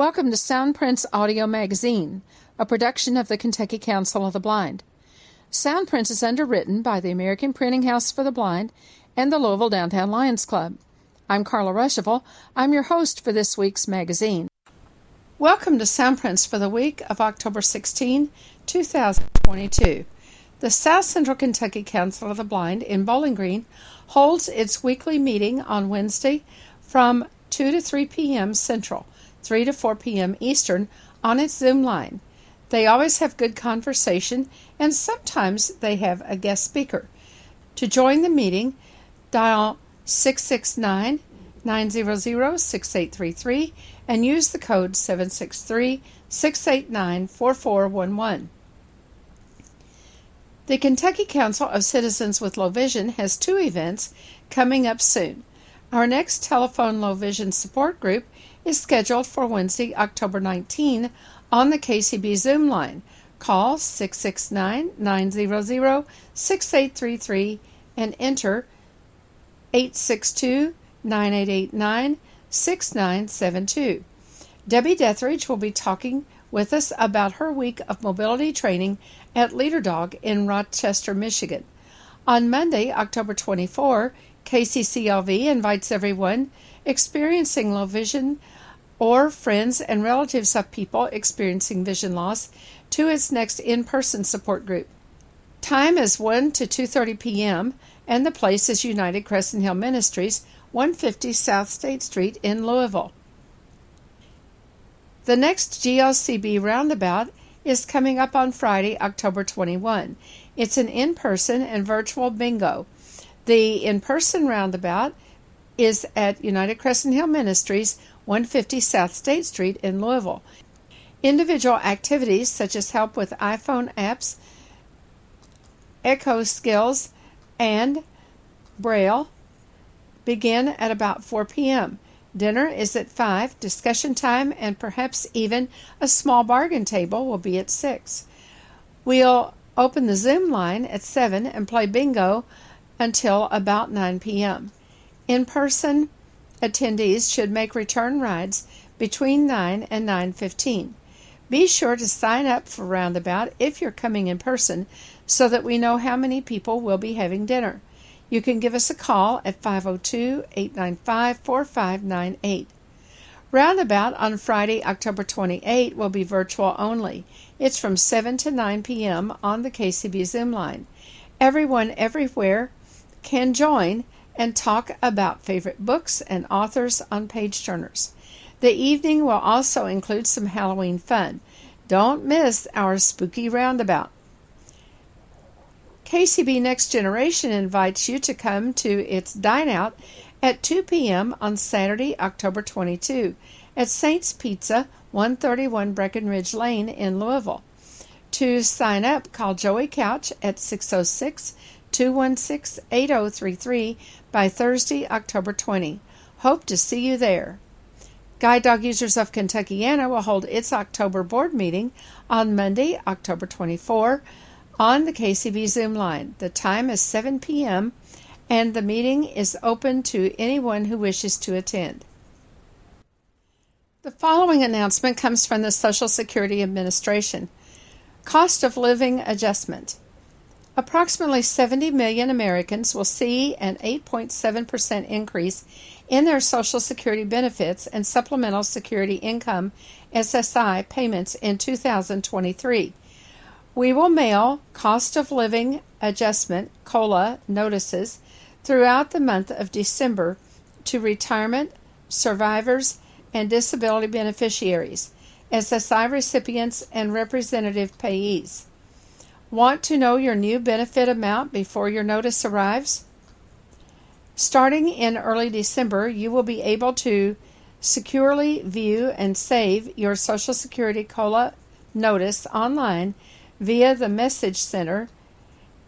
Welcome to Soundprints Audio Magazine, a production of the Kentucky Council of the Blind. Soundprints is underwritten by the American Printing House for the Blind and the Louisville Downtown Lions Club. I'm Carla Ruschival. I'm your host for this week's magazine. Welcome to Sound Soundprints for the week of October 16, 2022. The South Central Kentucky Council of the Blind in Bowling Green holds its weekly meeting on Wednesday from 2 to 3 p.m. Central 3 to 4 p.m. Eastern, on its Zoom line. They always have good conversation and sometimes they have a guest speaker. To join the meeting, dial 669 900 6833 and use the code 763 689 4411. The Kentucky Council of Citizens with Low Vision has two events coming up soon. Our next telephone low vision support group is scheduled for Wednesday, October 19 on the KCB Zoom line. Call 669 900 6833 and enter 862 9889 6972. Debbie Dethridge will be talking with us about her week of mobility training at Leader Dog in Rochester, Michigan. On Monday, October 24, KCCLV invites everyone experiencing low vision or friends and relatives of people experiencing vision loss to its next in-person support group. Time is 1 to 2:30 p.m. and the place is United Crescent Hill Ministries, 150 South State Street in Louisville. The next GLCB roundabout is coming up on Friday, October 21. It's an in-person and virtual bingo. The in-person roundabout is at United Crescent Hill Ministries, 150 South State Street in Louisville. Individual activities such as help with iPhone apps, Echo skills, and Braille begin at about 4 p.m. Dinner is at 5, discussion time, and perhaps even a small bargain table will be at 6. We'll open the Zoom line at 7 and play bingo until about 9 p.m. In person attendees should make return rides between 9 and 9:15. Be sure to sign up for Roundabout if you're coming in person so that we know how many people will be having dinner. You can give us a call at 502-895-4598. Roundabout on Friday, October 28 will be virtual only. It's from 7 to 9 p.m. on the KCB Zoom line. Everyone everywhere can join and talk about favorite books and authors on page turners. The evening will also include some Halloween fun. Don't miss our spooky roundabout. KCB Next Generation invites you to come to its dine out at 2 p.m. on Saturday, October 22 at Saints Pizza, 131 Breckenridge Lane in Louisville. To sign up, call Joey Couch at 606 216 8033 by Thursday, October 20. Hope to see you there. Guide Dog Users of Kentuckiana will hold its October board meeting on Monday, October 24, on the KCB Zoom line. The time is 7 p.m., and the meeting is open to anyone who wishes to attend. The following announcement comes from the Social Security Administration Cost of Living Adjustment. Approximately 70 million Americans will see an 8.7% increase in their Social Security benefits and Supplemental Security Income SSI payments in 2023. We will mail cost of living adjustment COLA notices throughout the month of December to retirement, survivors, and disability beneficiaries, SSI recipients, and representative payees. Want to know your new benefit amount before your notice arrives? Starting in early December, you will be able to securely view and save your Social Security COLA notice online via the Message Center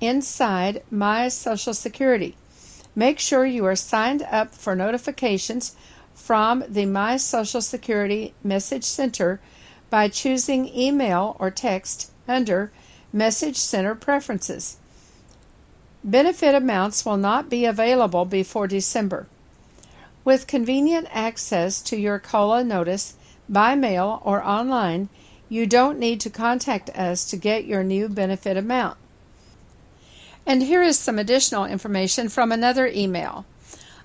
inside My Social Security. Make sure you are signed up for notifications from the My Social Security Message Center by choosing email or text under Message Center Preferences. Benefit amounts will not be available before December. With convenient access to your COLA notice by mail or online, you don't need to contact us to get your new benefit amount. And here is some additional information from another email.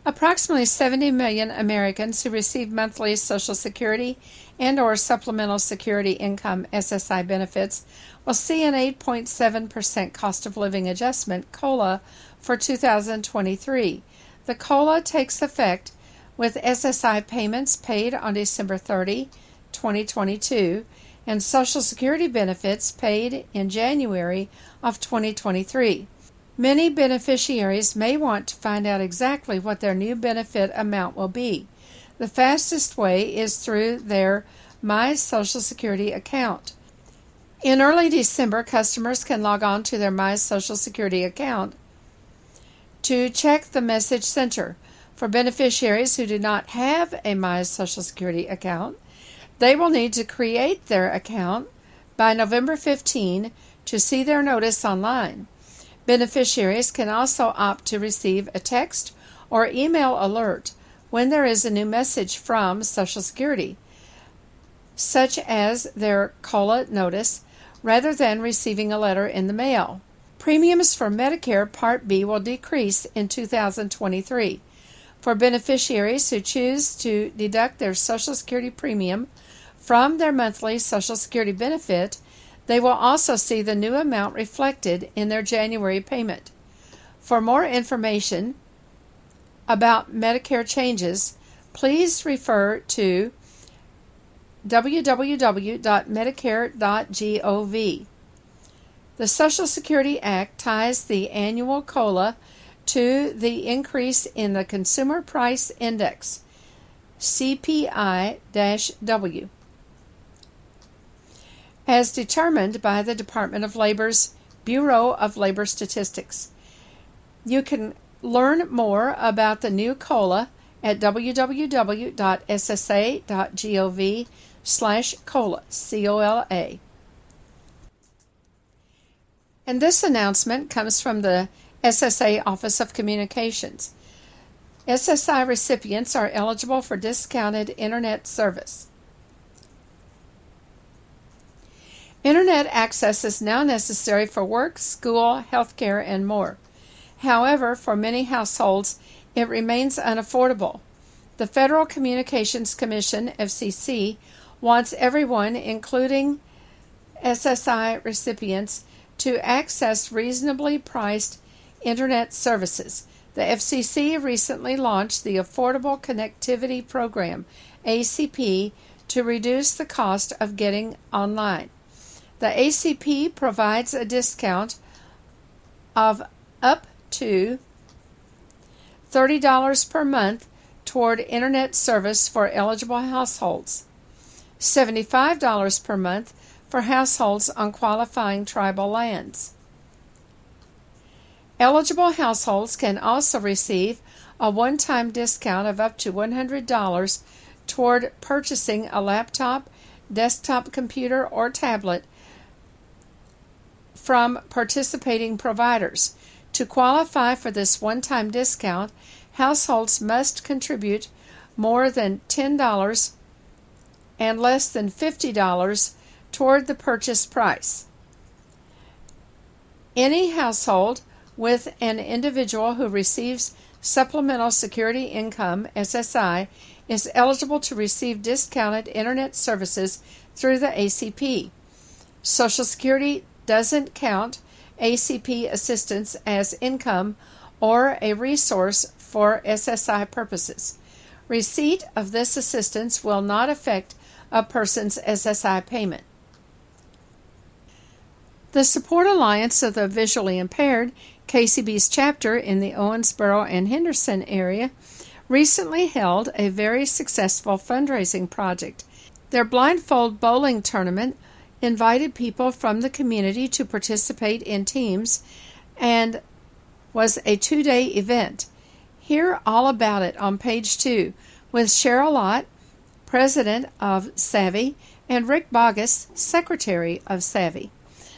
Approximately 70 million Americans who receive monthly Social Security and or supplemental security income SSI benefits will see an 8.7% cost of living adjustment COLA for 2023. The COLA takes effect with SSI payments paid on December 30, 2022 and Social Security benefits paid in January of 2023. Many beneficiaries may want to find out exactly what their new benefit amount will be. The fastest way is through their My Social Security account. In early December, customers can log on to their My Social Security account to check the message center. For beneficiaries who do not have a My Social Security account, they will need to create their account by November 15 to see their notice online. Beneficiaries can also opt to receive a text or email alert when there is a new message from Social Security, such as their COLA notice rather than receiving a letter in the mail. Premiums for Medicare Part B will decrease in 2023. For beneficiaries who choose to deduct their Social Security premium from their monthly Social Security benefit, they will also see the new amount reflected in their January payment. For more information about Medicare changes, please refer to www.medicare.gov. The Social Security Act ties the annual COLA to the increase in the Consumer Price Index, CPI W, as determined by the Department of Labor's Bureau of Labor Statistics. You can learn more about the new COLA at www.ssa.gov slash COLA, C-O-L-A. And this announcement comes from the SSA Office of Communications. SSI recipients are eligible for discounted internet service. Internet access is now necessary for work, school, healthcare, and more. However, for many households, it remains unaffordable. The Federal Communications Commission, FCC, wants everyone, including SSI recipients, to access reasonably priced internet services. The FCC recently launched the Affordable Connectivity Program, ACP, to reduce the cost of getting online. The ACP provides a discount of up to $30 per month toward internet service for eligible households, $75 per month for households on qualifying tribal lands. Eligible households can also receive a one time discount of up to $100 toward purchasing a laptop, desktop computer, or tablet from participating providers. To qualify for this one time discount, households must contribute more than $10 and less than $50 toward the purchase price. Any household with an individual who receives Supplemental Security Income SSI is eligible to receive discounted internet services through the ACP. Social Security doesn't count ACP assistance as income or a resource for SSI purposes. Receipt of this assistance will not affect a person's SSI payment. The Support Alliance of the Visually Impaired, KCB's chapter in the Owensboro and Henderson area, recently held a very successful fundraising project. Their blindfold bowling tournament invited people from the community to participate in teams and was a two day event. Hear all about it on page two with Cheryl Lott, president of Savvy, and Rick Bogus, secretary of Savvy.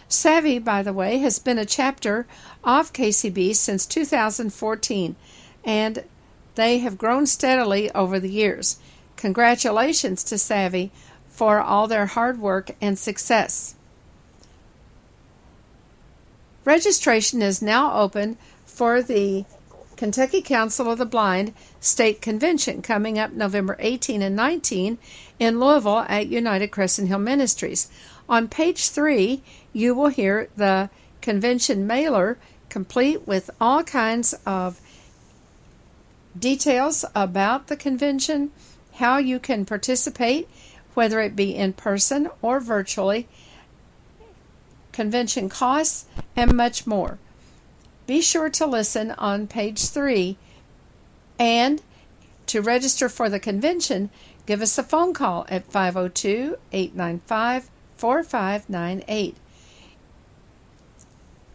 Savvy, by the way, has been a chapter of KCB since 2014, and they have grown steadily over the years. Congratulations to Savvy for all their hard work and success. Registration is now open for the Kentucky Council of the Blind State Convention coming up November 18 and 19 in Louisville at United Crescent Hill Ministries. On page 3, you will hear the convention mailer complete with all kinds of details about the convention, how you can participate, whether it be in person or virtually, convention costs, and much more. Be sure to listen on page 3 and to register for the convention, give us a phone call at 502 895 4598.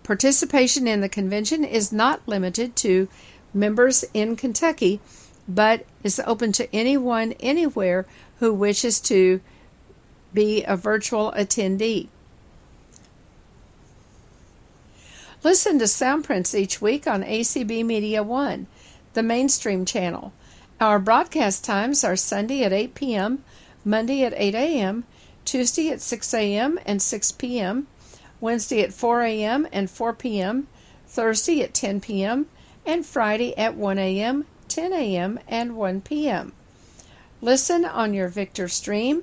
Participation in the convention is not limited to members in Kentucky, but is open to anyone anywhere who wishes to be a virtual attendee. Listen to Soundprints each week on ACB Media 1, the mainstream channel. Our broadcast times are Sunday at 8 p.m., Monday at 8 a.m., Tuesday at 6 a.m. and 6 p.m., Wednesday at 4 a.m. and 4 p.m., Thursday at 10 p.m., and Friday at 1 a.m., 10 a.m., and 1 p.m. Listen on your Victor stream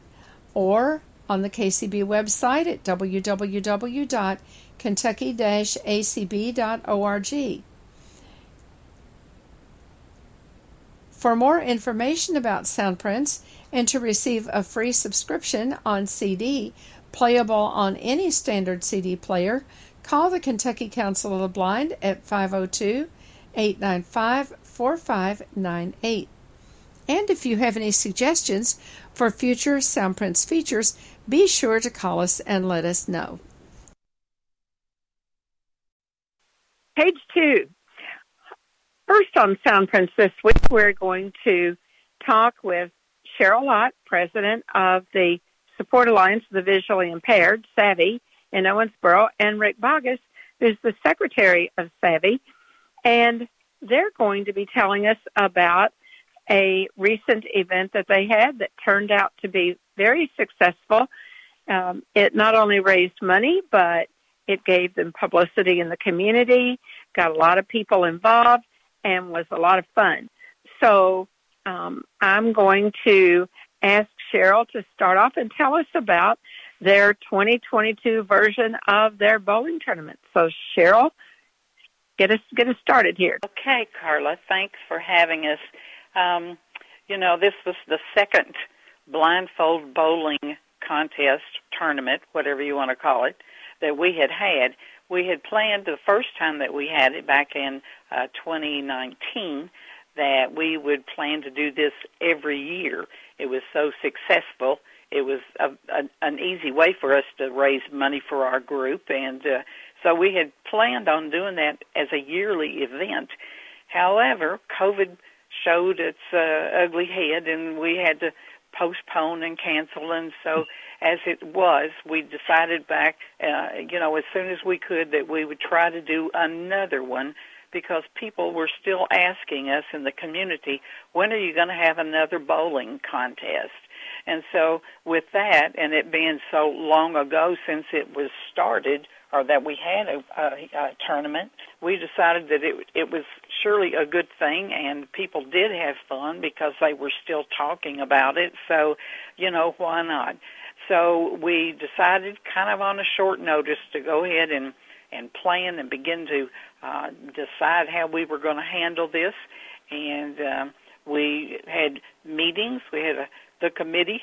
or on the KCB website at www kentucky-acb.org. For more information about Soundprints and to receive a free subscription on CD, playable on any standard CD player, call the Kentucky Council of the Blind at 502 895 4598. And if you have any suggestions for future Soundprints features, be sure to call us and let us know. Page two. First on Soundprints this week, we're going to talk with Cheryl Lott, president of the Support Alliance of the Visually Impaired, Savvy, in Owensboro, and Rick Bogus, who's the secretary of Savvy. And they're going to be telling us about a recent event that they had that turned out to be very successful. Um, it not only raised money, but it gave them publicity in the community, got a lot of people involved, and was a lot of fun. So um, I'm going to ask Cheryl to start off and tell us about their 2022 version of their bowling tournament. So Cheryl, get us get us started here. Okay, Carla, thanks for having us. Um, you know, this was the second blindfold bowling contest tournament, whatever you want to call it, that we had had. We had planned the first time that we had it back in uh, 2019 that we would plan to do this every year. It was so successful. It was a, a, an easy way for us to raise money for our group, and uh, so we had planned on doing that as a yearly event. However, COVID showed its uh, ugly head, and we had to postpone and cancel. And so, as it was, we decided back, uh, you know, as soon as we could, that we would try to do another one because people were still asking us in the community, when are you going to have another bowling contest? And so, with that, and it being so long ago since it was started, or that we had a, a, a tournament, we decided that it it was surely a good thing, and people did have fun because they were still talking about it. So, you know, why not? So we decided, kind of on a short notice, to go ahead and and plan and begin to uh, decide how we were going to handle this. And um, we had meetings. We had a, the committee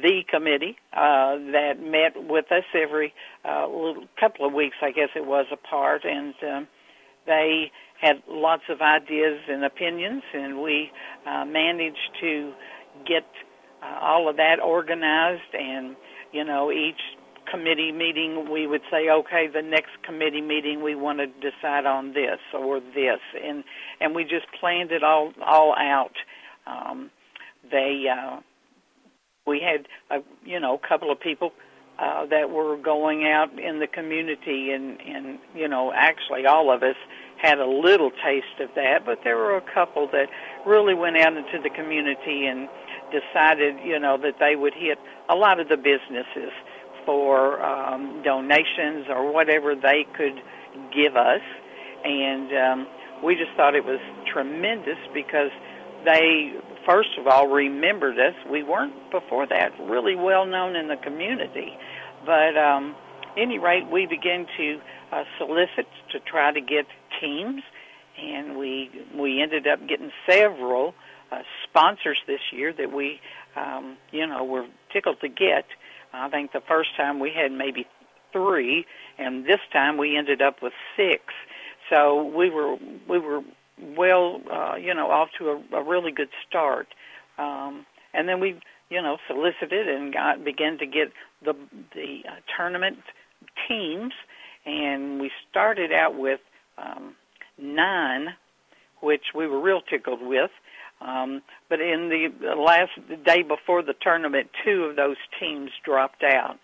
the committee uh, that met with us every uh, little, couple of weeks, I guess it was apart, and um, they had lots of ideas and opinions, and we uh, managed to get uh, all of that organized, and you know each committee meeting, we would say, okay, the next committee meeting we want to decide on this or this, and and we just planned it all all out. Um, they uh, we had a you know a couple of people uh, that were going out in the community, and and you know actually all of us had a little taste of that, but there were a couple that really went out into the community and decided you know that they would hit a lot of the businesses for um, donations or whatever they could give us, and um, we just thought it was tremendous because they first of all remembered us. We weren't before that really well known in the community, but um, any rate, we began to uh, solicit to try to get teams, and we we ended up getting several uh, sponsors this year that we um, you know were tickled to get. I think the first time we had maybe three, and this time we ended up with six. So we were we were well, uh, you know, off to a, a really good start. Um, and then we, you know, solicited and got began to get the the uh, tournament teams, and we started out with um, nine, which we were real tickled with. Um, but in the last day before the tournament, two of those teams dropped out.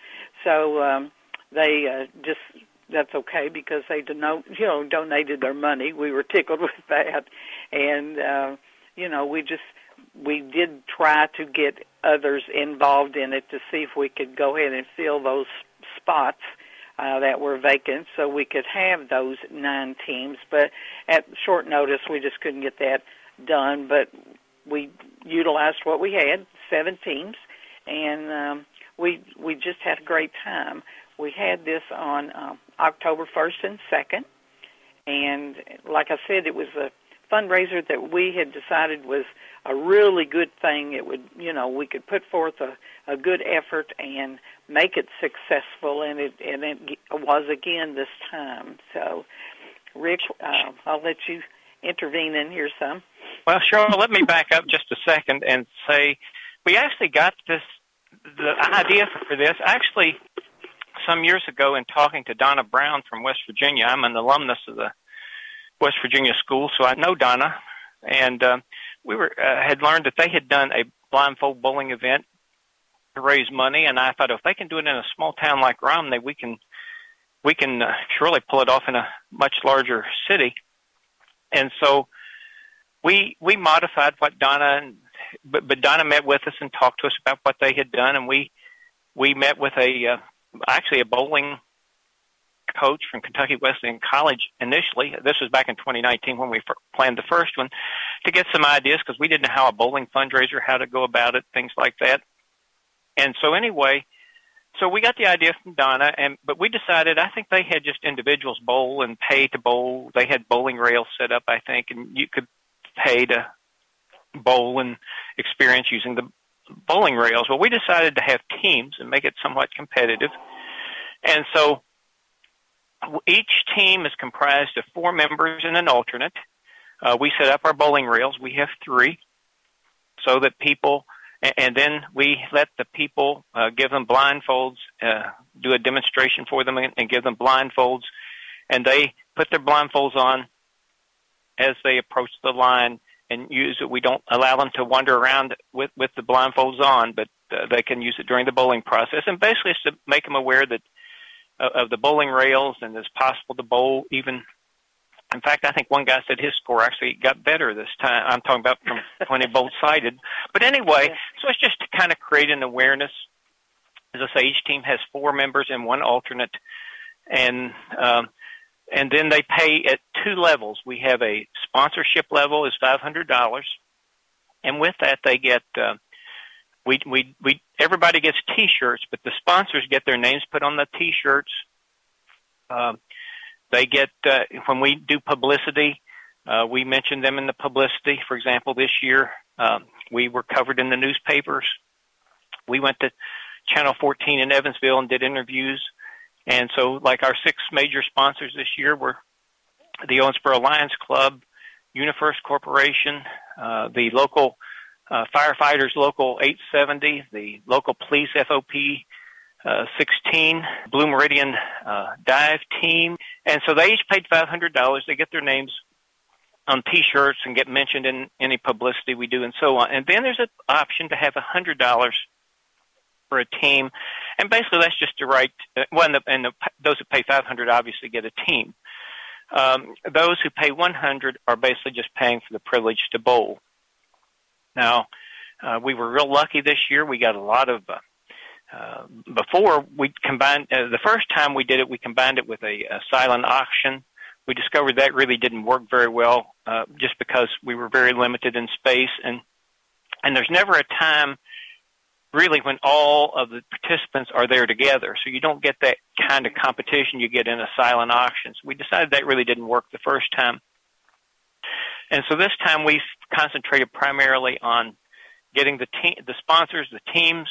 So um, they uh, just that's okay because they dono- you know donated their money. We were tickled with that, and uh, you know we just we did try to get others involved in it to see if we could go ahead and fill those spots uh, that were vacant, so we could have those nine teams. But at short notice, we just couldn't get that done. But we utilized what we had, seven teams, and um, we we just had a great time. We had this on um, October 1st and 2nd, and like I said, it was a fundraiser that we had decided was a really good thing. It would, you know, we could put forth a, a good effort and make it successful, and it and it was again this time. So, Rick, uh, I'll let you intervene in here some. Well, Cheryl, let me back up just a second and say we actually got this the idea for this actually some years ago in talking to Donna Brown from West Virginia. I'm an alumnus of the West Virginia school, so I know Donna, and uh, we were uh, had learned that they had done a blindfold bowling event to raise money, and I thought if they can do it in a small town like Romney, we can we can uh, surely pull it off in a much larger city. And so we we modified what Donna and but, but Donna met with us and talked to us about what they had done, and we we met with a uh, actually a bowling coach from Kentucky Wesleyan College initially. This was back in 2019 when we planned the first one to get some ideas because we didn't know how a bowling fundraiser, how to go about it, things like that. And so anyway, so we got the idea from Donna, and but we decided I think they had just individuals bowl and pay to bowl. They had bowling rails set up, I think, and you could pay to bowl and experience using the bowling rails. Well, we decided to have teams and make it somewhat competitive. And so each team is comprised of four members and an alternate. Uh, we set up our bowling rails. We have three so that people, and then we let the people uh, give them blindfolds, uh, do a demonstration for them and, and give them blindfolds. And they put their blindfolds on as they approach the line and use it. We don't allow them to wander around with with the blindfolds on, but uh, they can use it during the bowling process. And basically, it's to make them aware that uh, of the bowling rails and it's possible to bowl even. In fact, I think one guy said his score actually got better this time. I'm talking about from when he bowled sighted. But anyway, so it's just to kind of create an awareness. As I say, each team has four members and one alternate, and um, and then they pay at two levels. We have a sponsorship level is five hundred dollars, and with that they get uh, we we we everybody gets T-shirts, but the sponsors get their names put on the T-shirts. Uh, they get uh, when we do publicity, uh, we mention them in the publicity. For example, this year um, we were covered in the newspapers. We went to Channel 14 in Evansville and did interviews and so, like our six major sponsors this year were the Owensboro Lions Club, UniFirst Corporation, uh, the local uh, firefighters, local 870, the local police FOP, uh, 16 Blue Meridian uh, dive team. And so they each paid $500. They get their names on T-shirts and get mentioned in any publicity we do and so on. And then there's an option to have $100 for a team. And basically that's just the right, uh, well, and, the, and the, those who pay 500 obviously get a team. Um, those who pay 100 are basically just paying for the privilege to bowl. Now, uh, we were real lucky this year. We got a lot of uh, uh, before we combined uh, the first time we did it, we combined it with a, a silent auction. We discovered that really didn't work very well, uh, just because we were very limited in space, and and there's never a time really when all of the participants are there together. So you don't get that kind of competition you get in a silent auction. So we decided that really didn't work the first time. And so this time we concentrated primarily on getting the team, the sponsors, the teams,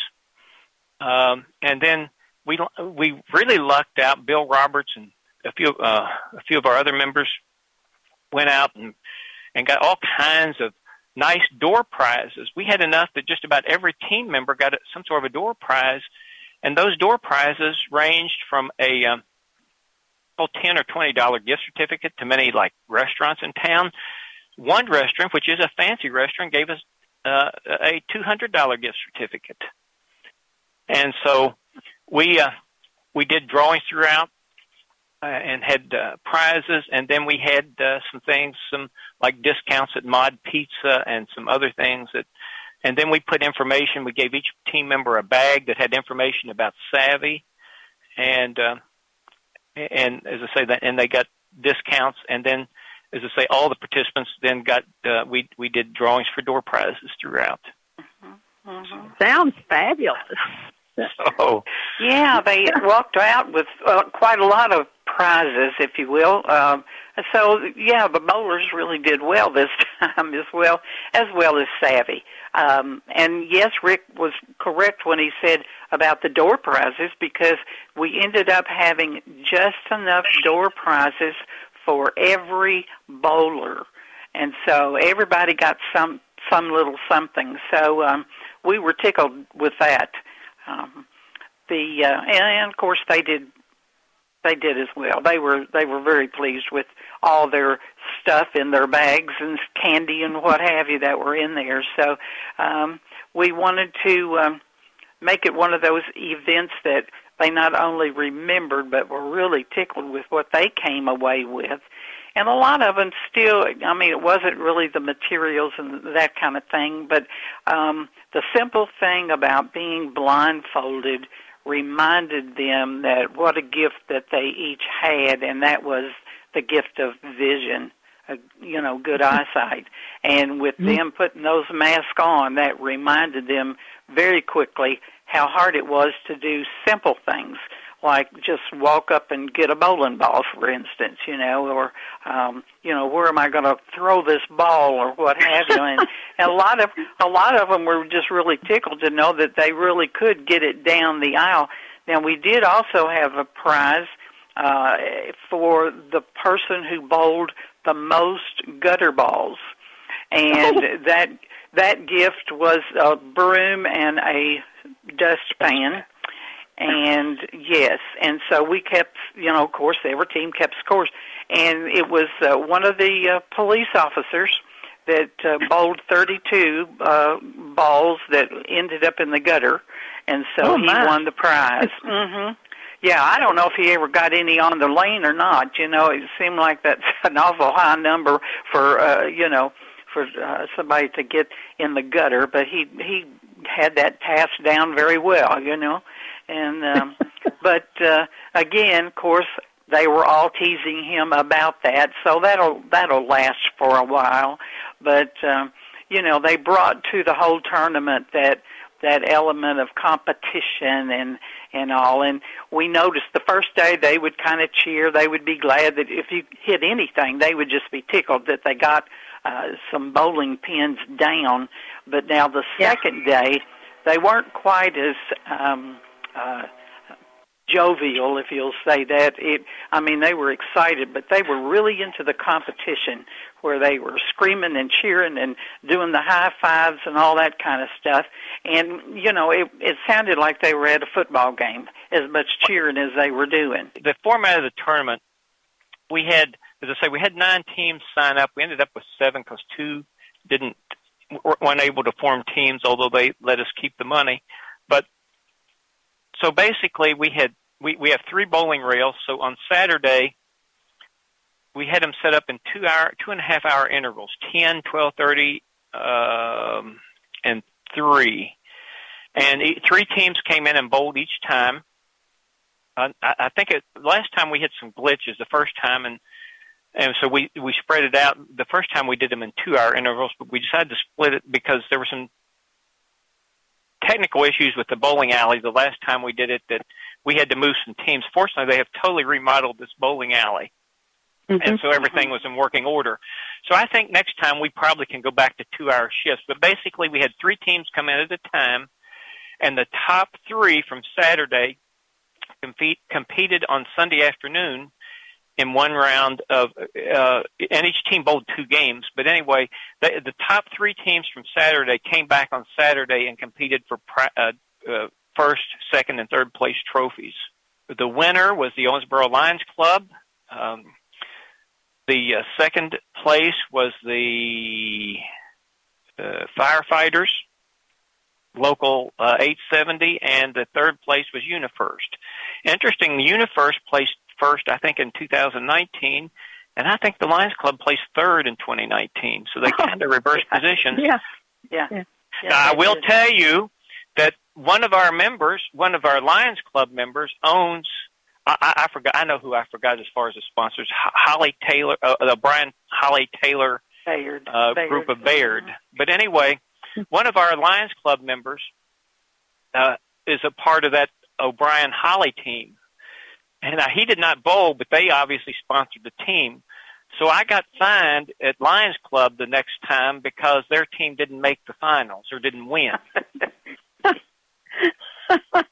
um, and then we we really lucked out. Bill Roberts and a few uh, a few of our other members went out and and got all kinds of nice door prizes. We had enough that just about every team member got some sort of a door prize, and those door prizes ranged from a um, well, ten or twenty dollar gift certificate to many like restaurants in town. One restaurant, which is a fancy restaurant, gave us uh, a two hundred dollar gift certificate. And so we uh, we did drawings throughout and had uh, prizes, and then we had uh, some things, some like discounts at Mod Pizza and some other things that. And then we put information. We gave each team member a bag that had information about Savvy, and uh, and as I say that, and they got discounts. And then, as I say, all the participants then got uh, we we did drawings for door prizes throughout. Mm-hmm. Mm-hmm. Sounds fabulous. So yeah, they walked out with uh, quite a lot of prizes, if you will. Um, so yeah, the bowlers really did well this time as well, as well as Savvy. Um, and yes, Rick was correct when he said about the door prizes because we ended up having just enough door prizes for every bowler, and so everybody got some some little something. So um, we were tickled with that. Um, the uh, and, and of course they did they did as well. They were they were very pleased with all their stuff in their bags and candy and what have you that were in there. So um, we wanted to um, make it one of those events that they not only remembered but were really tickled with what they came away with. And a lot of them still, I mean, it wasn't really the materials and that kind of thing, but um, the simple thing about being blindfolded reminded them that what a gift that they each had, and that was the gift of vision, uh, you know, good eyesight. And with mm-hmm. them putting those masks on, that reminded them very quickly how hard it was to do simple things like just walk up and get a bowling ball, for instance, you know, or um, you know, where am I going to throw this ball or what have you? And, and a lot of a lot of them were just really tickled to know that they really could get it down the aisle. Now we did also have a prize uh, for the person who bowled the most gutter balls, and oh. that that gift was a broom and a dustpan and yes, and so we kept, you know, of course, every team kept scores, and it was uh, one of the uh, police officers that uh, bowled 32 uh, balls that ended up in the gutter, and so oh, he my. won the prize. hmm Yeah, I don't know if he ever got any on the lane or not. You know, it seemed like that's an awful high number for, uh, you know, for uh, somebody to get in the gutter, but he he had that task down very well. You know and um, but uh, again, of course, they were all teasing him about that, so that'll that'll last for a while. But um, you know, they brought to the whole tournament that that element of competition and and all and we noticed the first day they would kind of cheer they would be glad that if you hit anything they would just be tickled that they got uh some bowling pins down but now the second yeah. day they weren't quite as um uh, jovial, if you'll say that. It, I mean, they were excited, but they were really into the competition where they were screaming and cheering and doing the high fives and all that kind of stuff. And you know, it it sounded like they were at a football game as much cheering as they were doing. The format of the tournament, we had, as I say, we had nine teams sign up. We ended up with seven because two didn't weren't able to form teams, although they let us keep the money. But so basically, we had we we have three bowling rails. So on Saturday, we had them set up in two hour, two and a half hour intervals, ten, twelve thirty, um, and three. And three teams came in and bowled each time. Uh, I, I think it, last time we had some glitches the first time, and and so we we spread it out. The first time we did them in two hour intervals, but we decided to split it because there were some technical issues with the bowling alley the last time we did it that we had to move some teams. Fortunately, they have totally remodeled this bowling alley. Mm-hmm. And so everything was in working order. So I think next time we probably can go back to two hour shifts. But basically we had three teams come in at a time and the top three from Saturday compete, competed on Sunday afternoon in one round of, uh, and each team bowled two games. But anyway, the, top three teams from Saturday came back on Saturday and competed for uh, uh, first, second, and third place trophies. The winner was the Owensboro Lions Club. Um, the uh, second place was the uh, firefighters, local uh, 870, and the third place was UniFirst. Interesting, UniFirst placed first, I think, in 2019, and I think the Lions Club placed third in 2019. So they kind of reversed positions. Yeah, yeah. yeah. Now, I will tell you that one of our members, one of our Lions Club members, owns I, I forgot. I know who I forgot as far as the sponsors. Holly Taylor, uh, the Brian Holly Taylor Bayard. Uh, Bayard. group of Bayard. But anyway, one of our Lions Club members uh, is a part of that O'Brien Holly team, and uh, he did not bowl, but they obviously sponsored the team. So I got fined at Lions Club the next time because their team didn't make the finals or didn't win.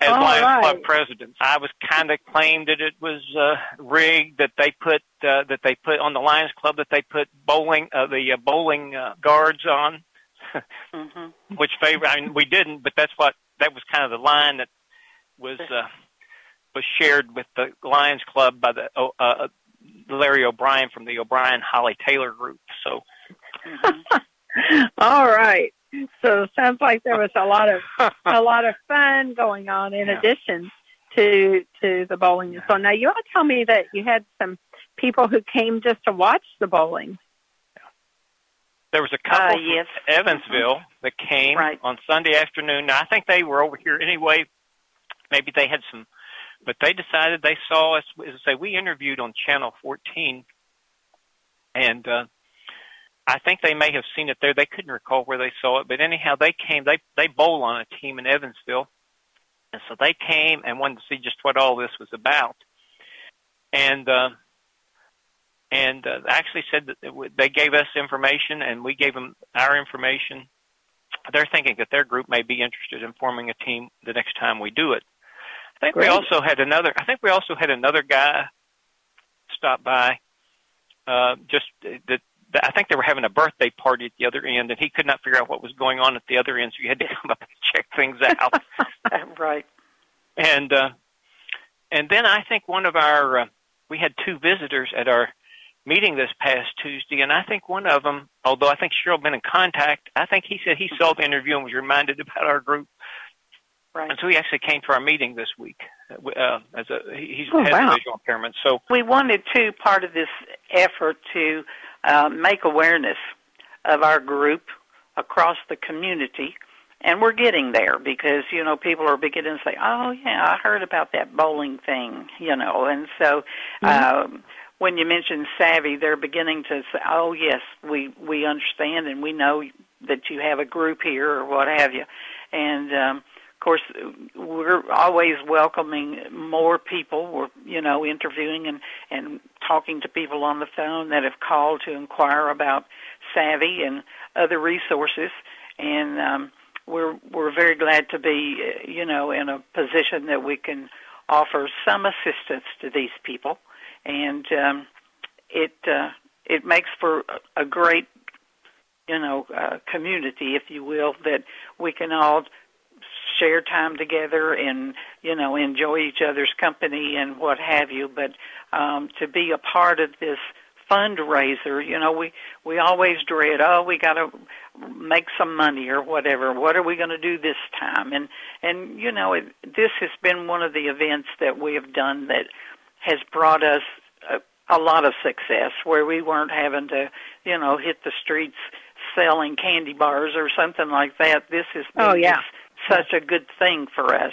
as All Lions right. Club president. I was kind of claimed that it was uh, rigged that they put uh, that they put on the Lions Club that they put bowling uh, the uh, bowling uh, guards on, mm-hmm. which favor. I mean, we didn't, but that's what that was kind of the line that was uh, was shared with the Lions Club by the uh, uh, Larry O'Brien from the O'Brien Holly Taylor group. So. Mm-hmm. All right. So it sounds like there was a lot of a lot of fun going on in Yeah. addition to to the bowling. So now you all tell me that you had some people who came just to watch the bowling. There was a couple Uh, yes. from Evansville that came Right. on Sunday afternoon. Now I think they were over here anyway. Maybe they had some, but they decided they saw us. As I say, we interviewed on Channel 14, and uh, I think they may have seen it there. They couldn't recall where they saw it, but anyhow, they came. They they bowl on a team in Evansville, and so they came and wanted to see just what all this was about. And uh, and uh, actually said that they gave us information and we gave them our information. They're thinking that their group may be interested in forming a team the next time we do it. I think Great. we also had another. I think we also had another guy stop by. Uh, just that, that I think they were having a birthday party at the other end, and he could not figure out what was going on at the other end, so you had to come up and check things out. right. and uh, and then I think one of our uh, we had two visitors at our meeting this past Tuesday, and I think one of them, although I think Cheryl been in contact, I think he said he saw the interview and was reminded about our group, Right. and so he actually came to our meeting this week. Uh, as a he- he's Oh, has wow. a visual impairment, so We wanted to part of this effort to uh, make awareness of our group across the community, and we're getting there because you know people are beginning to say, "Oh yeah, I heard about that bowling thing," you know, and so. Um, when you mention savvy, they're beginning to say, "Oh yes, we we understand and we know that you have a group here or what have you," and um, course we're always welcoming more people. We're you know interviewing and and talking to people on the phone that have called to inquire about savvy and other resources, and um, we're we're very glad to be you know in a position that we can offer some assistance to these people, and um, it uh, it makes for a great you know uh, community, if you will, that we can all share time together and you know enjoy each other's company and what have you. But um, to be a part of this fundraiser, you know, we we always dread, oh, we got to make some money or whatever. What are we going to do this time? And and you know, it, this has been one of the events that we have done that has brought us a, a lot of success, where we weren't having to, you know, hit the streets selling candy bars or something like that. This is oh, yeah. Such a good thing for us,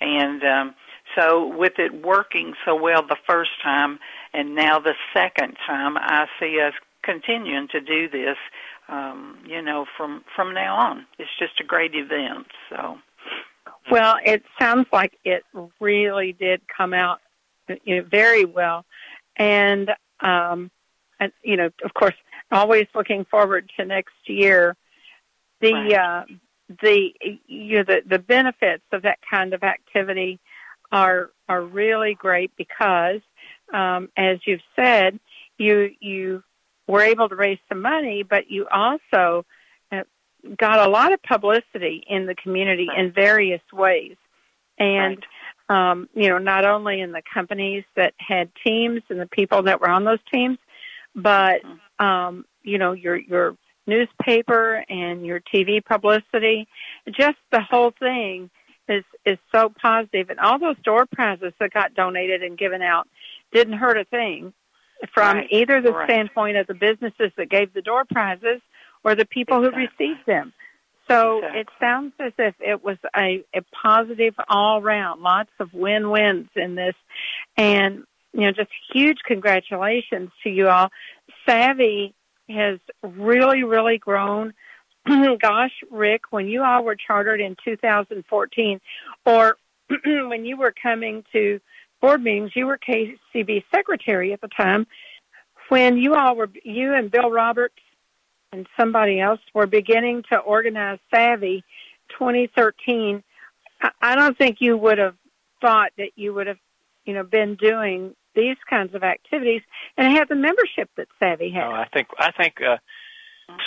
and. um so with it working so well the first time and now the second time, I see us continuing to do this. Um, you know, from from now on, it's just a great event. So, well, it sounds like it really did come out you know, very well, and um, and you know, of course, always looking forward to next year. The right. uh, the you know the the benefits of that kind of activity are are really great because um, as you've said, you you were able to raise some money, but you also uh, got a lot of publicity in the community right. in various ways, and right. um, you know not only in the companies that had teams and the people that were on those teams, but mm-hmm. um, you know your your newspaper and your TV publicity, just the whole thing is is so positive, and all those door prizes that got donated and given out didn't hurt a thing from right. either the right. standpoint of the businesses that gave the door prizes or the people exactly. who received them. So exactly. it sounds as if it was a, a positive all round, lots of win wins in this. And, you know, just huge congratulations to you all. Savvy has really, really grown. Gosh, Rick, when you all were chartered in 2014, or when you were coming to board meetings. You were KCB secretary at the time when you all were, you and Bill Roberts and somebody else were beginning to organize Savvy 2013. I don't think you would have thought that you would have, you know, been doing these kinds of activities and have the membership that Savvy has. No, I think I think uh,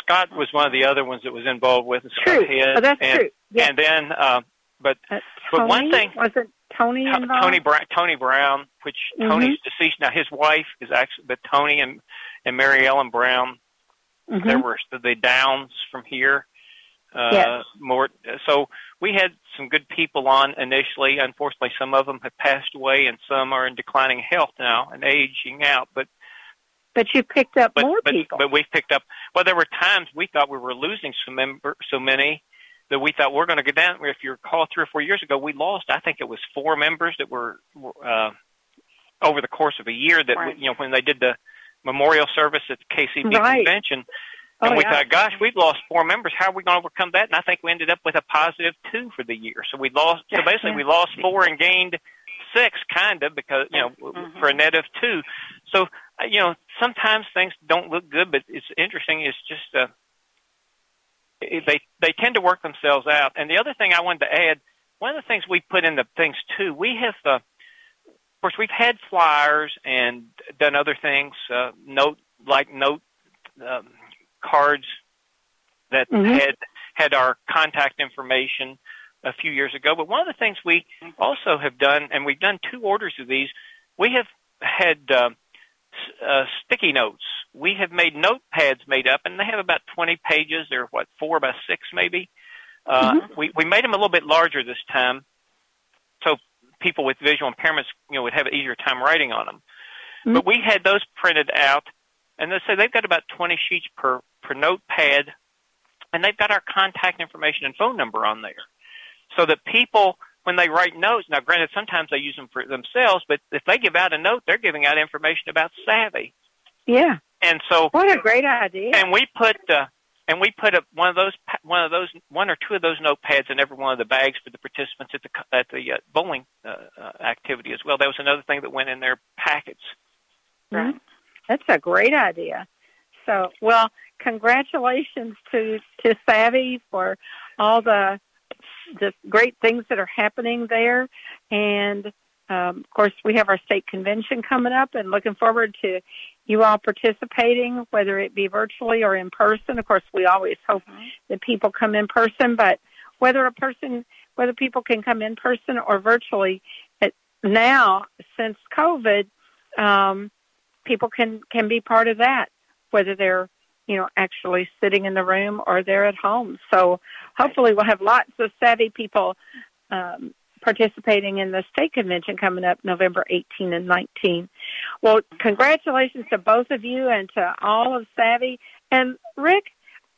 Scott was one of the other ones that was involved with True. Head, Oh, that's and, true. Yeah. And then, uh, but uh, but one thing wasn't Tony involved? Tony Brown, Tony Brown, which Mhm. Tony's deceased now. His wife is actually, but Tony and and Mary Ellen Brown. Mhm. There were the Downs from here. Uh, Yes. More, so we had some good people on initially. Unfortunately, some of them have passed away, and some are in declining health now and aging out. But But you picked up but more but, people. but we've picked up. Well, there were times we thought we were losing so member so many that we thought we're going to go down. If you recall, three or four years ago, we lost. I think it was four members that were uh, over the course of a year. That Right. you know when they did the memorial service at the KCB Right. convention. Oh, And we yeah. thought, gosh, we've lost four members. How are we going to overcome that? And I think we ended up with a positive two for the year. So we lost. So Yeah. basically, we lost four and gained six, kind of, because you know, Mhm. for a net of two. So uh, you know, sometimes things don't look good, but it's interesting. It's just uh, they they tend to work themselves out. And the other thing I wanted to add, one of the things we put in the things too, we have. Uh, of course, we've had flyers and done other things, uh, note like note um, cards that Mhm. had had our contact information a few years ago. But one of the things we also have done, and we've done two orders of these, we have had uh, uh, sticky notes. We have made notepads made up, and they have about 20 pages. They're what four by six maybe. Uh, We we made them a little bit larger this time, so people with visual impairments, you know, would have an easier time writing on them. Mhm. But we had those printed out, and they say they've got about 20 sheets per per notepad, and they've got our contact information and phone number on there, so that people when they write notes. Now, granted, sometimes they use them for themselves, but if they give out a note, they're giving out information about Savvy, Yeah. and so What a great idea. and we put uh, and we put up one of those pa- one of those one or two of those notepads in every one of the bags for the participants at the at the uh, bowling uh, uh, activity as well. That was another thing that went in their packets. Mhm. That's a great idea. So, well, congratulations to to Savvy for all the the great things that are happening there, and um, of course we have our state convention coming up, and looking forward to you all participating, whether it be virtually or in person. Of course, we always hope mm-hmm. that people come in person, but whether a person, whether people can come in person or virtually, now since COVID, um, people can can be part of that, whether they're you know actually sitting in the room or they're at home. So hopefully, we'll have lots of savvy people um, participating in the state convention coming up November 18 and 19. Well, congratulations to both of you and to all of Savvy. And Rick,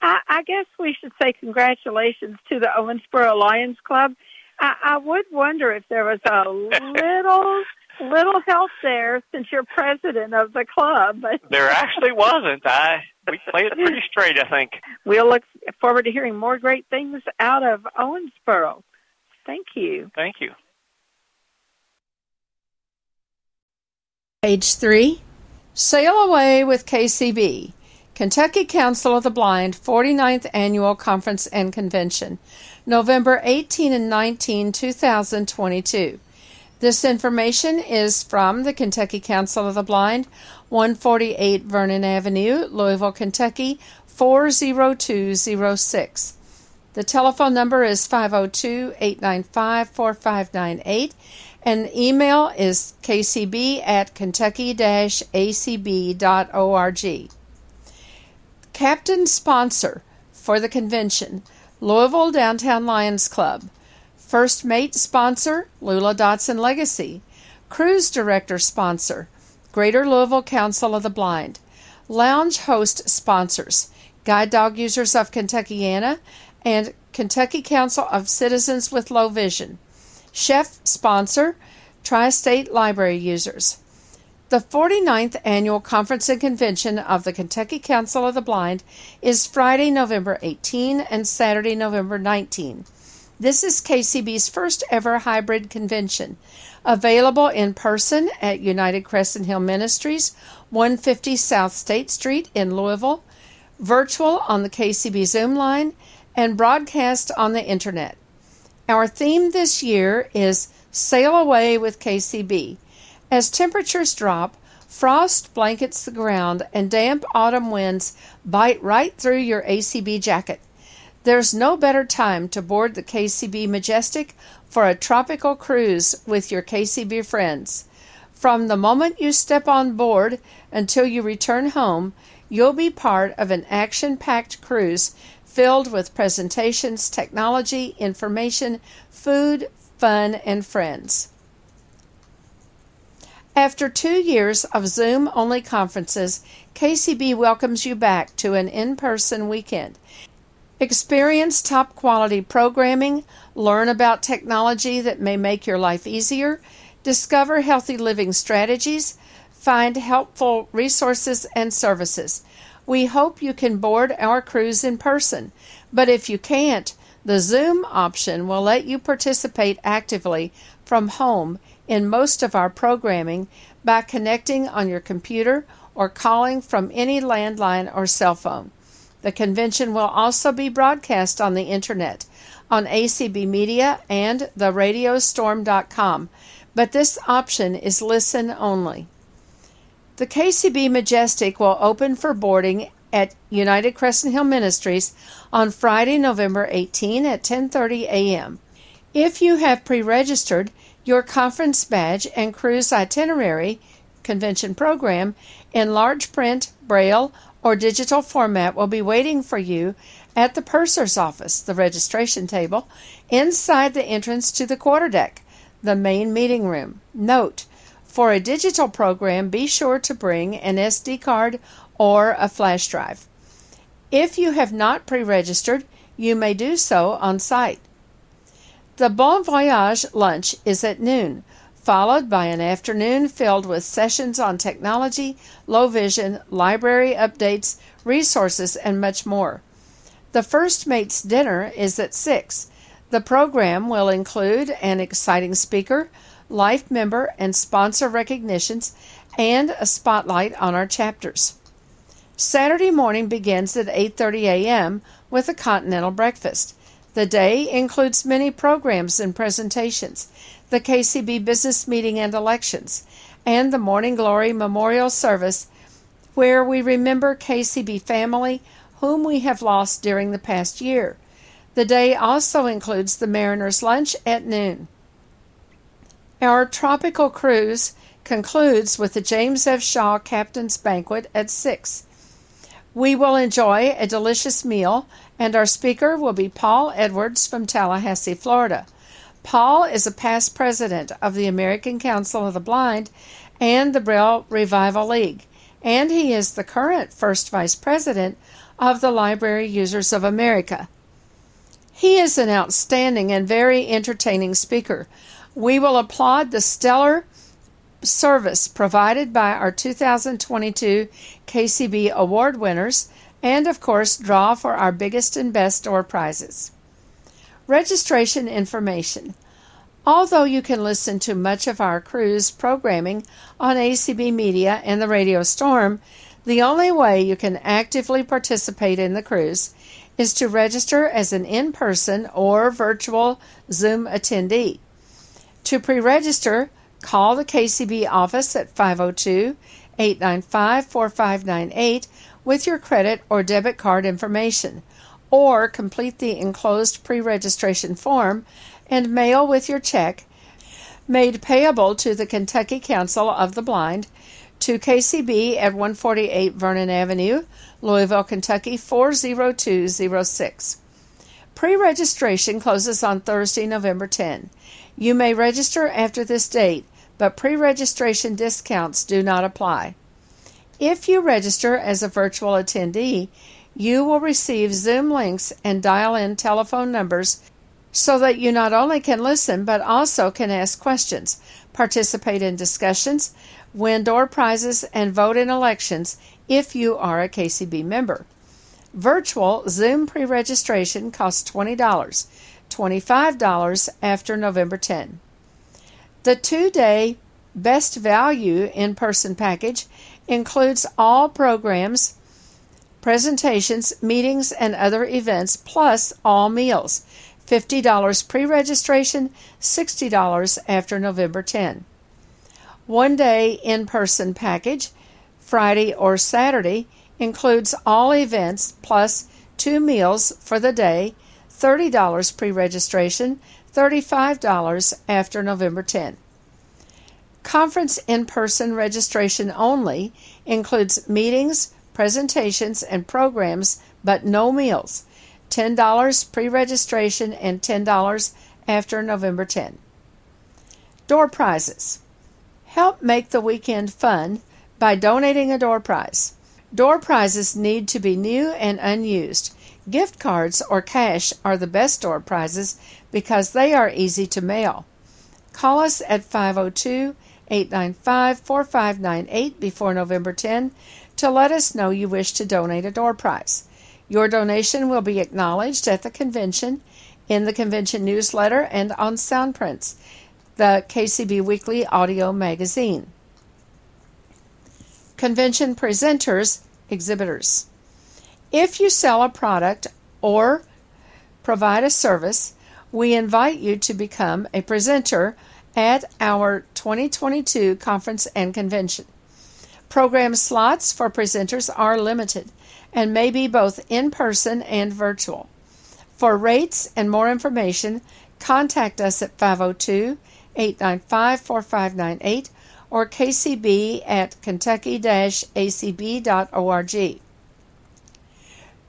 I, I guess we should say congratulations to the Owensboro Lions Club. I, I would wonder if there was a little little help there since you're president of the club. There actually wasn't. I we played it pretty straight, I think. We'll look forward to hearing more great things out of Owensboro. Thank you. Thank you. Page 3 Sail Away with KCB, Kentucky Council of the Blind 49th Annual Conference and Convention, November 18 and 19, 2022. This information is from the Kentucky Council of the Blind, 148 Vernon Avenue, Louisville, Kentucky 40206. The telephone number is 502 895 4598 and the email is kcb at kentucky acb.org. Captain sponsor for the convention Louisville Downtown Lions Club. First mate sponsor Lula Dotson Legacy. Cruise director sponsor Greater Louisville Council of the Blind. Lounge host sponsors Guide Dog Users of Kentuckiana and Kentucky Council of Citizens with Low Vision. Chef sponsor, Tri State Library Users. The 49th Annual Conference and Convention of the Kentucky Council of the Blind is Friday, November 18 and Saturday, November 19. This is KCB's first ever hybrid convention. Available in person at United Crescent Hill Ministries, 150 South State Street in Louisville, virtual on the KCB Zoom line, and broadcast on the internet. Our theme this year is Sail Away with KCB. As temperatures drop, frost blankets the ground, and damp autumn winds bite right through your ACB jacket. There's no better time to board the KCB Majestic for a tropical cruise with your KCB friends. From the moment you step on board until you return home, you'll be part of an action packed cruise filled with presentations, technology, information, food, fun, and friends. After two years of Zoom only conferences, KCB welcomes you back to an in person weekend. Experience top quality programming, learn about technology that may make your life easier, discover healthy living strategies, find helpful resources and services. We hope you can board our cruise in person, but if you can't, the Zoom option will let you participate actively from home in most of our programming by connecting on your computer or calling from any landline or cell phone. The convention will also be broadcast on the internet, on ACB Media and theradiostorm.com, but this option is listen only. The KCB Majestic will open for boarding at United Crescent Hill Ministries on Friday, November 18 at 10:30 a.m. If you have pre-registered, your conference badge and cruise itinerary convention program in large print, braille, or digital format will be waiting for you at the purser's office, the registration table, inside the entrance to the quarterdeck, the main meeting room. Note, for a digital program, be sure to bring an SD card or a flash drive. If you have not pre registered, you may do so on site. The Bon Voyage lunch is at noon, followed by an afternoon filled with sessions on technology, low vision, library updates, resources, and much more. The First Mates dinner is at 6. The program will include an exciting speaker, life member and sponsor recognitions, and a spotlight on our chapters. Saturday morning begins at 8:30 a.m. with a continental breakfast. The day includes many programs and presentations, the KCB business meeting and elections, and the Morning Glory Memorial Service where we remember KCB family whom we have lost during the past year. The day also includes the Mariner's Lunch at noon. Our tropical cruise concludes with the James F. Shaw Captain's Banquet at 6. We will enjoy a delicious meal, and our speaker will be Paul Edwards from Tallahassee, Florida. Paul is a past president of the American Council of the Blind and the Braille Revival League, and he is the current first vice president of the Library Users of America. He is an outstanding and very entertaining speaker. We will applaud the stellar service provided by our 2022 KCB Award winners and, of course, draw for our biggest and best door prizes. Registration information. Although you can listen to much of our cruise programming on ACB Media and the Radio Storm, the only way you can actively participate in the cruise is to register as an in person or virtual Zoom attendee. To pre register, call the KCB office at 502 895 4598 with your credit or debit card information, or complete the enclosed pre registration form and mail with your check made payable to the Kentucky Council of the Blind to KCB at 148 Vernon Avenue, Louisville, Kentucky 40206. Pre registration closes on Thursday, November 10. You may register after this date, but pre registration discounts do not apply. If you register as a virtual attendee, you will receive Zoom links and dial in telephone numbers so that you not only can listen but also can ask questions, participate in discussions, win door prizes, and vote in elections if you are a KCB member. Virtual Zoom pre registration costs $20, $25 after November 10. The two day best value in person package includes all programs, presentations, meetings, and other events, plus all meals. $50 pre registration, $60 after November 10. One day in person package, Friday or Saturday, includes all events plus two meals for the day, $30 pre registration, $35 after November 10. Conference in person registration only includes meetings, presentations, and programs, but no meals. $10 pre registration and $10 after November 10. Door prizes. Help make the weekend fun by donating a door prize. Door prizes need to be new and unused. Gift cards or cash are the best door prizes because they are easy to mail. Call us at 502 895 4598 before November 10 to let us know you wish to donate a door prize. Your donation will be acknowledged at the convention, in the convention newsletter, and on Soundprints, the KCB Weekly audio magazine. Convention presenters, exhibitors. If you sell a product or provide a service, we invite you to become a presenter at our 2022 conference and convention. Program slots for presenters are limited and may be both in person and virtual. For rates and more information, contact us at 502 895 4598 or kcb at kentucky acb.org.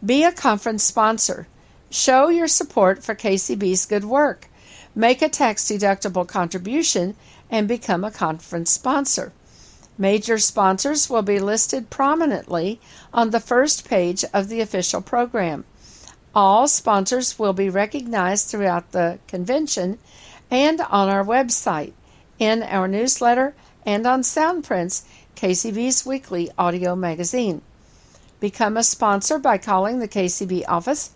Be a conference sponsor. Show your support for KCB's good work. Make a tax deductible contribution and become a conference sponsor. Major sponsors will be listed prominently on the first page of the official program. All sponsors will be recognized throughout the convention and on our website, in our newsletter, and on Soundprints, KCB's weekly audio magazine. Become a sponsor by calling the KCB office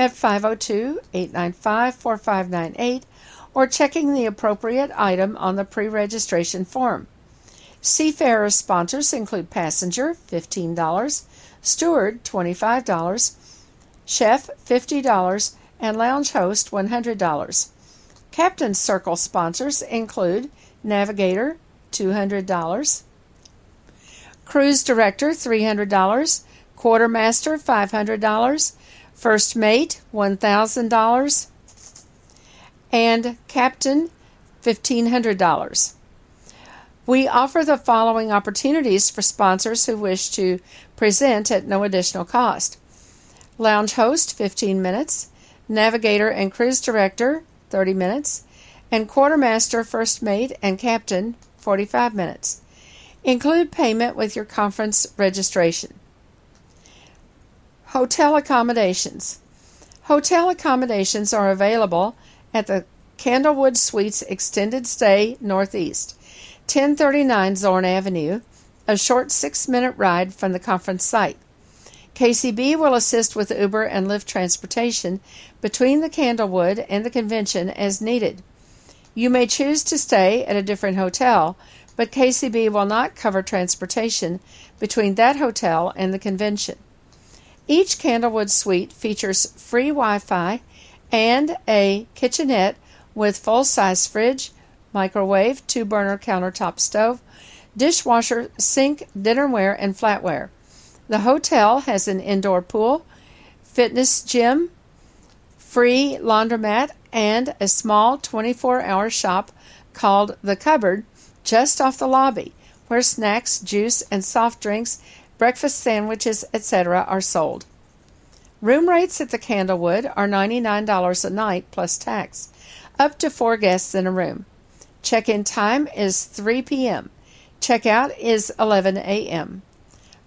at 502 895 4598 or checking the appropriate item on the pre registration form. Seafarer sponsors include passenger $15, steward $25, chef $50, and lounge host $100. Captain Circle sponsors include Navigator $200, Cruise Director $300, Quartermaster $500, First Mate $1,000, and Captain $1,500. We offer the following opportunities for sponsors who wish to present at no additional cost Lounge Host 15 minutes, Navigator and Cruise Director 30 minutes, and Quartermaster, First Mate, and Captain 45 minutes. Include payment with your conference registration. Hotel accommodations. Hotel accommodations are available at the Candlewood Suites Extended Stay Northeast, 1039 Zorn Avenue, a short six minute ride from the conference site. KCB will assist with Uber and Lyft transportation between the Candlewood and the convention as needed. You may choose to stay at a different hotel, but KCB will not cover transportation between that hotel and the convention. Each Candlewood suite features free Wi Fi and a kitchenette with full size fridge, microwave, two burner countertop stove, dishwasher, sink, dinnerware, and flatware. The hotel has an indoor pool, fitness gym, free laundromat, and a small 24 hour shop called The Cupboard just off the lobby, where snacks, juice, and soft drinks, breakfast sandwiches, etc., are sold. Room rates at the Candlewood are $99 a night plus tax, up to four guests in a room. Check in time is 3 p.m. Checkout is 11 a.m.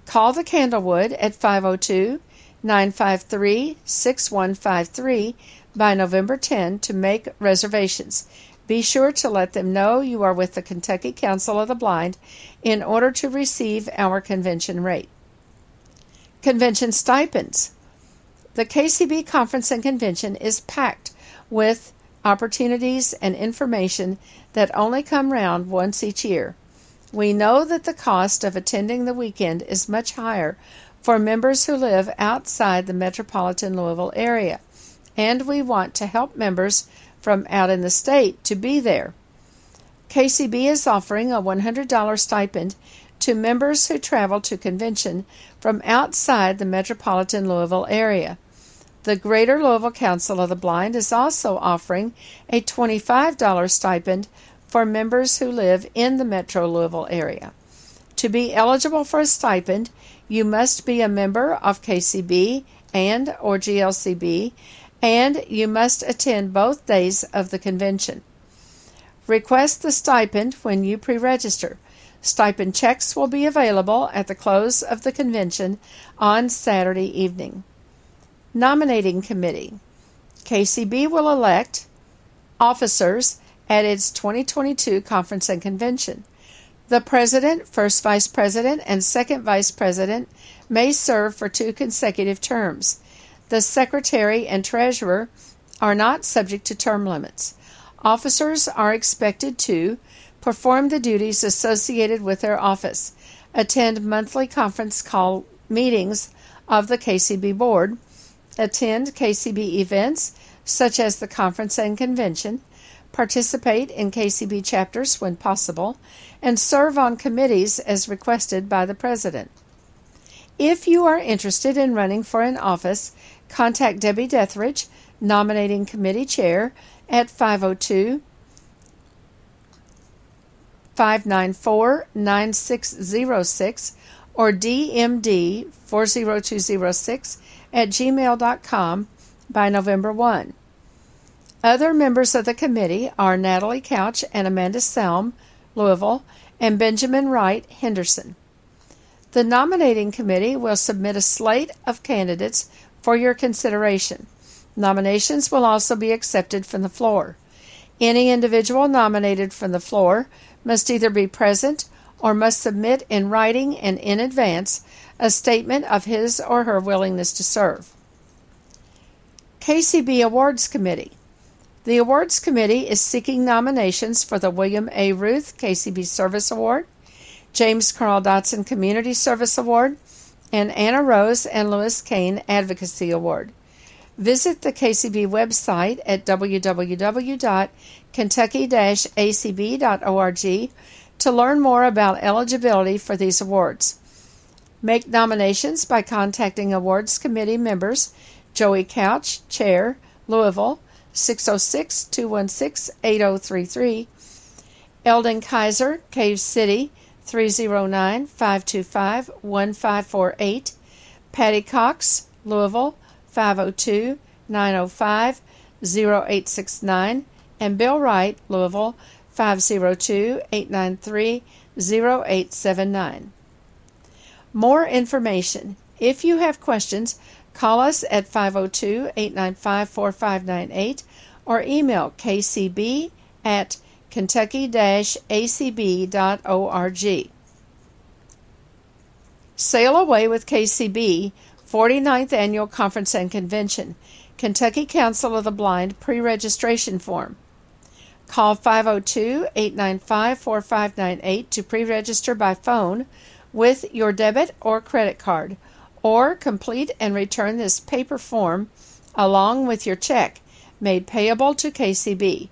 Call the Candlewood at 502 953 6153 by November 10 to make reservations. Be sure to let them know you are with the Kentucky Council of the Blind in order to receive our convention rate. Convention stipends. The KCB Conference and Convention is packed with opportunities and information that only come round once each year. We know that the cost of attending the weekend is much higher for members who live outside the metropolitan Louisville area, and we want to help members from out in the state to be there. KCB is offering a $100 stipend to members who travel to convention from outside the metropolitan Louisville area. The Greater Louisville Council of the Blind is also offering a $25 stipend for members who live in the metro Louisville area. To be eligible for a stipend, you must be a member of KCB and or GLCB and you must attend both days of the convention. Request the stipend when you pre register. Stipend checks will be available at the close of the convention on Saturday evening. Nominating Committee KCB will elect officers at its 2022 conference and convention. The president, first vice president, and second vice president may serve for two consecutive terms. The secretary and treasurer are not subject to term limits. Officers are expected to perform the duties associated with their office, attend monthly conference call meetings of the KCB board, attend KCB events such as the conference and convention, participate in KCB chapters when possible, and serve on committees as requested by the President. If you are interested in running for an office, Contact Debbie Dethridge, nominating committee chair, at 502 594 9606 or DMD 40206 at gmail.com by November 1. Other members of the committee are Natalie Couch and Amanda Selm, Louisville, and Benjamin Wright, Henderson. The nominating committee will submit a slate of candidates for your consideration. Nominations will also be accepted from the floor. Any individual nominated from the floor must either be present or must submit in writing and in advance a statement of his or her willingness to serve. KCB Awards Committee. The Awards Committee is seeking nominations for the William A. Ruth KCB Service Award, James Carl Dotson Community Service Award, and Anna Rose and Louis Kane Advocacy Award. Visit the KCB website at www.kentucky-acb.org to learn more about eligibility for these awards. Make nominations by contacting awards committee members Joey Couch, Chair, Louisville, 606 216 8033. Eldon Kaiser, Cave City, 309 525 1548. Patty Cox, Louisville, 502 905 0869. And Bill Wright, Louisville, 502 893 0879. More information. If you have questions, call us at 502 895 4598 or email kcb at kentucky acb.org. Sail away with KCB 49th Annual Conference and Convention, Kentucky Council of the Blind pre registration form. Call 502 895 4598 to pre register by phone with your debit or credit card, or complete and return this paper form along with your check made payable to KCB.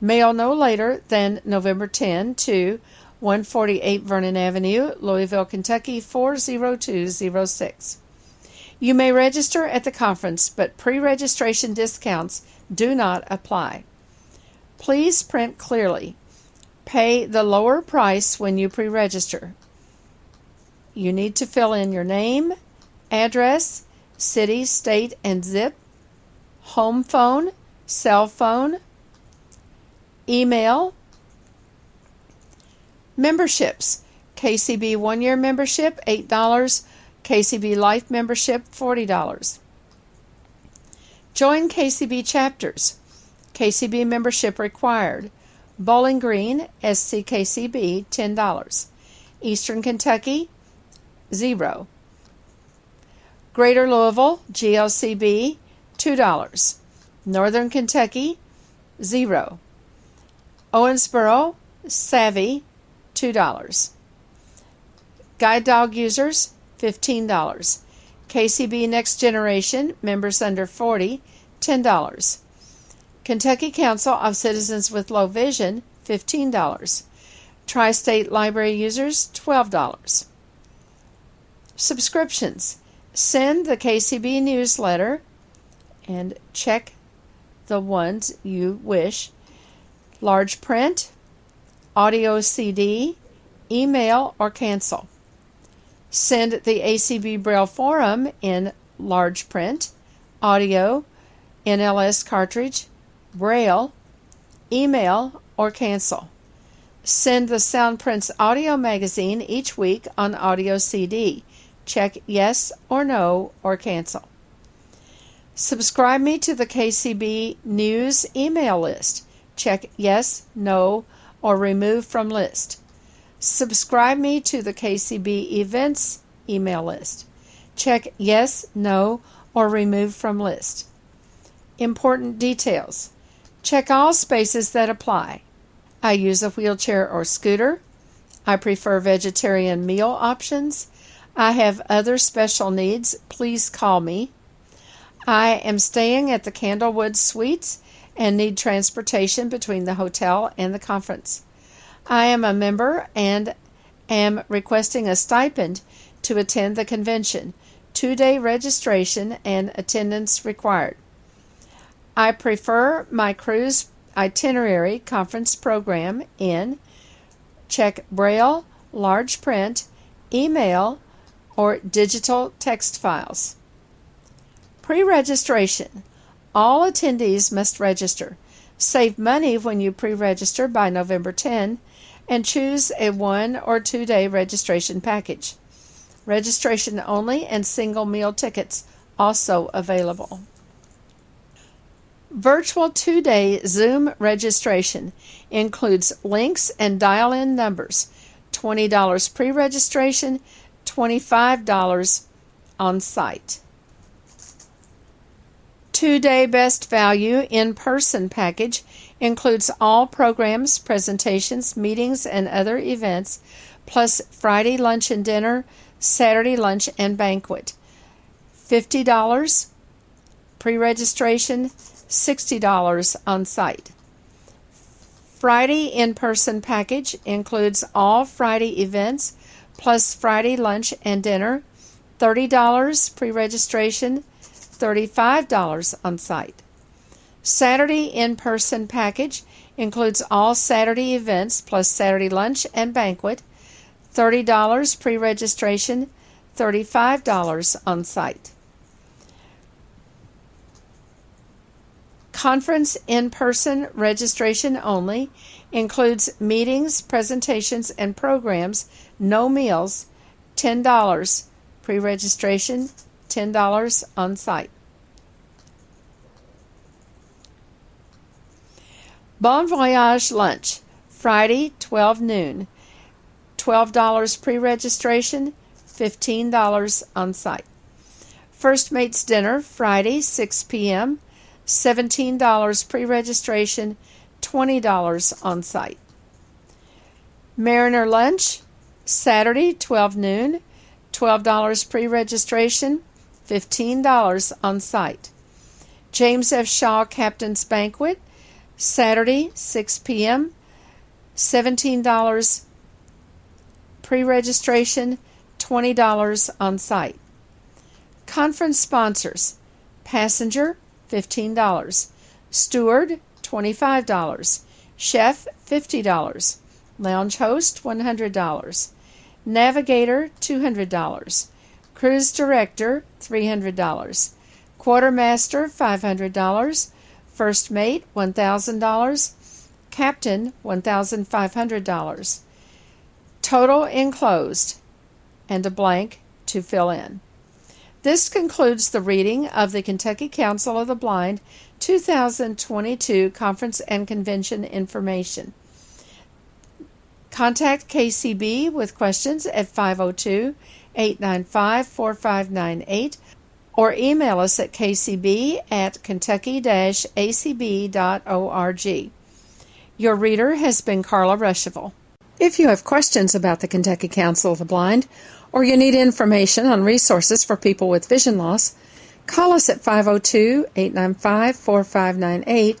Mail no later than November 10 to 148 Vernon Avenue, Louisville, Kentucky 40206. You may register at the conference, but pre registration discounts do not apply. Please print clearly. Pay the lower price when you pre register. You need to fill in your name, address, city, state, and zip, home phone, cell phone, email, memberships. KCB one year membership, $8. KCB Life membership, $40. Join KCB chapters. KCB membership required. Bowling Green, SCKCB, $10. Eastern Kentucky, zero. Greater Louisville, GLCB, $2. Northern Kentucky, zero. Owensboro, Savvy, $2. Guide dog users, $15. KCB Next Generation, members under 40, $10. Kentucky Council of Citizens with Low Vision, $15. Tri State Library users, $12. Subscriptions. Send the KCB newsletter and check the ones you wish. Large print, audio CD, email, or cancel. Send the ACB Braille Forum in large print, audio, NLS cartridge, Braille, email, or cancel. Send the Soundprints audio magazine each week on audio CD. Check yes or no or cancel. Subscribe me to the KCB News email list. Check yes, no, or remove from list. Subscribe me to the KCB Events email list. Check yes, no, or remove from list. Important details. Check all spaces that apply. I use a wheelchair or scooter. I prefer vegetarian meal options. I have other special needs. Please call me. I am staying at the Candlewood Suites and need transportation between the hotel and the conference. I am a member and am requesting a stipend to attend the convention. Two day registration and attendance required. I prefer my cruise itinerary conference program in check Braille, large print, email, or digital text files. Pre registration. All attendees must register. Save money when you pre register by November 10 and choose a one or two day registration package. Registration only and single meal tickets also available. Virtual two day Zoom registration includes links and dial in numbers. $20 pre registration, $25 on site. Two day best value in person package includes all programs, presentations, meetings, and other events, plus Friday lunch and dinner, Saturday lunch and banquet. $50 pre registration, $60 on site. Friday in person package includes all Friday events plus Friday lunch and dinner, $30 pre registration, $35 on site. Saturday in person package includes all Saturday events plus Saturday lunch and banquet, $30 pre registration, $35 on site. Conference in person registration only includes meetings, presentations, and programs, no meals, $10 pre registration, $10 on site. Bon Voyage Lunch, Friday, 12 noon, $12 pre registration, $15 on site. First Mates Dinner, Friday, 6 p.m., $17 pre registration, $20 on site. Mariner Lunch, Saturday, 12 noon, $12 pre registration, $15 on site. James F. Shaw Captain's Banquet, Saturday, 6 p.m., $17 pre registration, $20 on site. Conference sponsors Passenger, $15. Steward, $25. Chef, $50. Lounge host, $100. Navigator, $200. Cruise director, $300. Quartermaster, $500. First mate, $1,000. Captain, $1,500. Total enclosed, and a blank to fill in. This concludes the reading of the Kentucky Council of the Blind 2022 Conference and Convention information. Contact KCB with questions at 502 895 4598 or email us at kcb at kentucky acb.org. Your reader has been Carla Ruschival. If you have questions about the Kentucky Council of the Blind, or you need information on resources for people with vision loss, call us at 502 895 4598